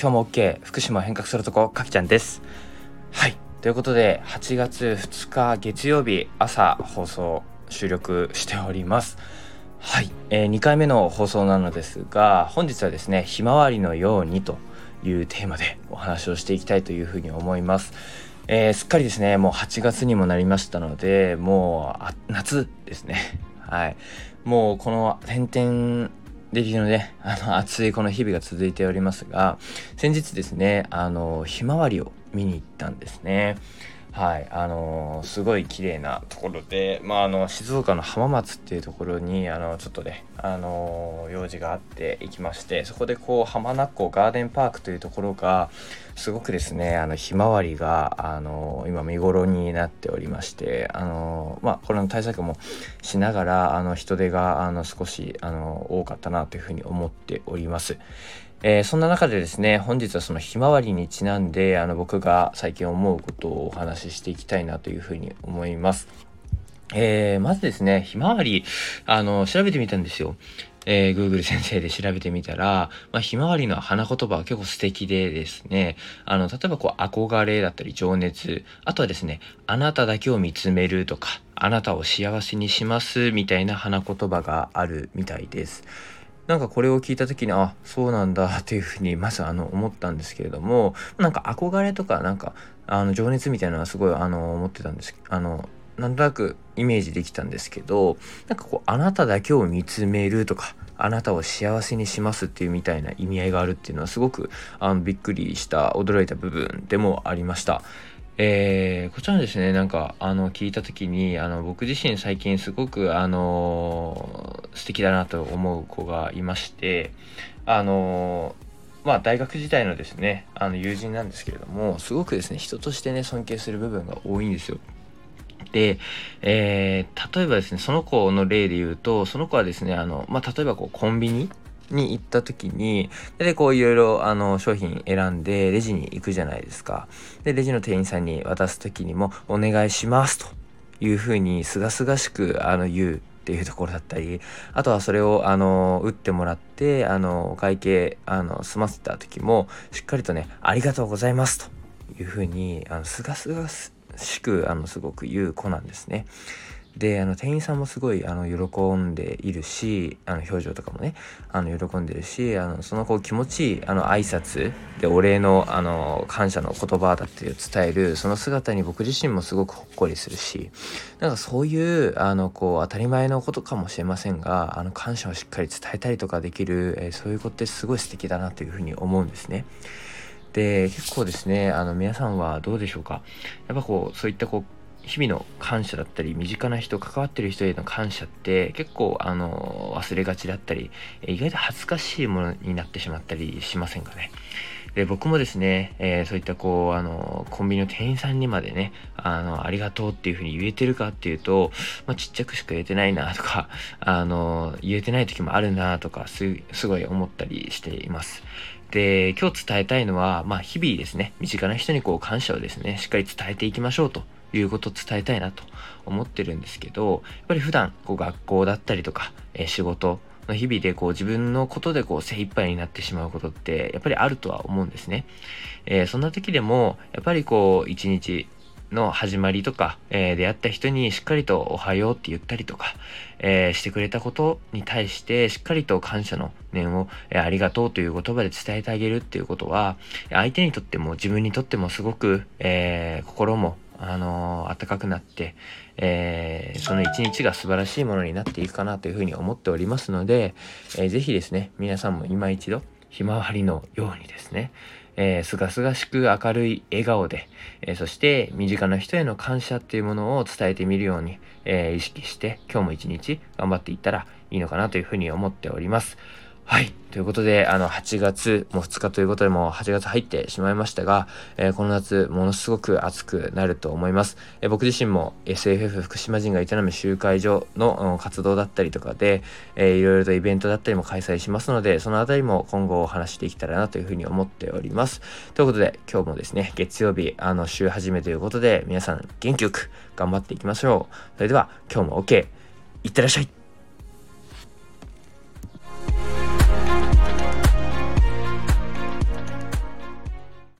今日も OK 福島変革するとこかきちゃんです。はい。ということで8月2日月曜日朝放送収録しております。はい、えー、2回目の放送なのですが本日はですねひまわりのようにというテーマでお話をしていきたいというふうに思います。えー、すっかりですねもう8月にもなりましたのでもう夏ですね。はい。もうこの点々できるので、あの、暑いこの日々が続いておりますが、先日ですね、あの、ひまわりを見に行ったんですね。はい、あのー、すごい綺麗なところで、まあ、あの静岡の浜松っていうところにあのちょっとね、あのー、用事があって行きましてそこでこう浜名湖ガーデンパークというところがすごくですねあのひまわりが、あのー、今見頃になっておりまして、あのまあ、これの対策もしながらあの人手があの少し、あの多かったなというふうに思っております。えー、そんな中でですね、本日はそのひまわりにちなんで、あの、僕が最近思うことをお話ししていきたいなというふうに思います。えー、まずですね、ひまわり、あの、調べてみたんですよ。えー、Google 先生で調べてみたら、まあ、ひまわりの花言葉は結構素敵でですね、あの、例えばこう、憧れだったり情熱、あとはですね、あなただけを見つめるとか、あなたを幸せにしますみたいな花言葉があるみたいです。なんかこれを聞いた時にあそうなんだっていうふうにまずあの思ったんですけれどもなんか憧れとかなんかあの情熱みたいなのはすごいあの思ってたんですあのなんとなくイメージできたんですけどなんかこうあなただけを見つめるとかあなたを幸せにしますっていうみたいな意味合いがあるっていうのはすごくあのびっくりした驚いた部分でもありました。えー、こちらですね、なんか、あの、聞いた時に、あの、僕自身最近すごく、あの素敵だなと思う子がいまして、あのまあ、大学時代のですね、あの、友人なんですけれども、すごくですね、人としてね、尊敬する部分が多いんですよ。で、えー、例えばですね、その子の例で言うと、その子はですね、あの、まあ、例えばこう、コンビニに行った時に、で、こういろいろあの商品選んでレジに行くじゃないですか。で、レジの店員さんに渡す時にもお願いしますというふうにすがすがしくあの言うっていうところだったり、あとはそれをあの打ってもらって、あのお会計あの済ませた時もしっかりとね、ありがとうございますというふうにあのすがすがしくあのすごく言う子なんですね。であの店員さんもすごいあの喜んでいるしあの表情とかもねあの喜んでるしあのそのこう気持ちいいあの挨拶でお礼のあの感謝の言葉だって伝えるその姿に僕自身もすごくほっこりするしなんかそういうあのこう当たり前のことかもしれませんがあの感謝をしっかり伝えたりとかできる、えー、そういうことってすごい素敵だなというふうに思うんですね。で結構ですねあの皆さんはどうでしょうか？やっぱこうそういったこう日々の感謝だったり、身近な人、関わってる人への感謝って結構、あの、忘れがちだったり、意外と恥ずかしいものになってしまったりしませんかね？で、僕もですね、えー、そういったこう、あの、コンビニの店員さんにまでね、あの、ありがとうっていうふうに言えてるかっていうと、まあ、ちっちゃくしか言えてないなとか、あの、言えてない時もあるなとか、す、すごい思ったりしています。で、今日伝えたいのは、まあ、日々ですね、身近な人にこう、感謝をですね、しっかり伝えていきましょうと。いうことを伝えたいなと思ってるんですけど、やっぱり普段、こう学校だったりとか、えー、仕事の日々でこう自分のことでこう精一杯になってしまうことってやっぱりあるとは思うんですね。えー、そんな時でも、やっぱりこう一日の始まりとか、えー、出会った人にしっかりとおはようって言ったりとか、えー、してくれたことに対してしっかりと感謝の念を、えー、ありがとうという言葉で伝えてあげるっていうことは、相手にとっても自分にとってもすごく、え心もあのー、暖かくなって、えー、その一日が素晴らしいものになっていくかなというふうに思っておりますので、えー、ぜひですね、皆さんも今一度、ひまわりのようにですね、えー、すがすがしく明るい笑顔で、えー、そして身近な人への感謝っていうものを伝えてみるように、えー、意識して今日も一日頑張っていったらいいのかなというふうに思っております。はい。ということで、あの、8月も2日ということでもう8月入ってしまいましたが、えー、この夏、ものすごく暑くなると思います。えー、僕自身も SFF 福島人が営む集会所の活動だったりとかで、えー、いろいろとイベントだったりも開催しますので、そのあたりも今後お話していけたらなというふうに思っております。ということで、今日もですね、月曜日、あの、週始めということで、皆さん元気よく頑張っていきましょう。それでは、今日も OK。いってらっしゃい。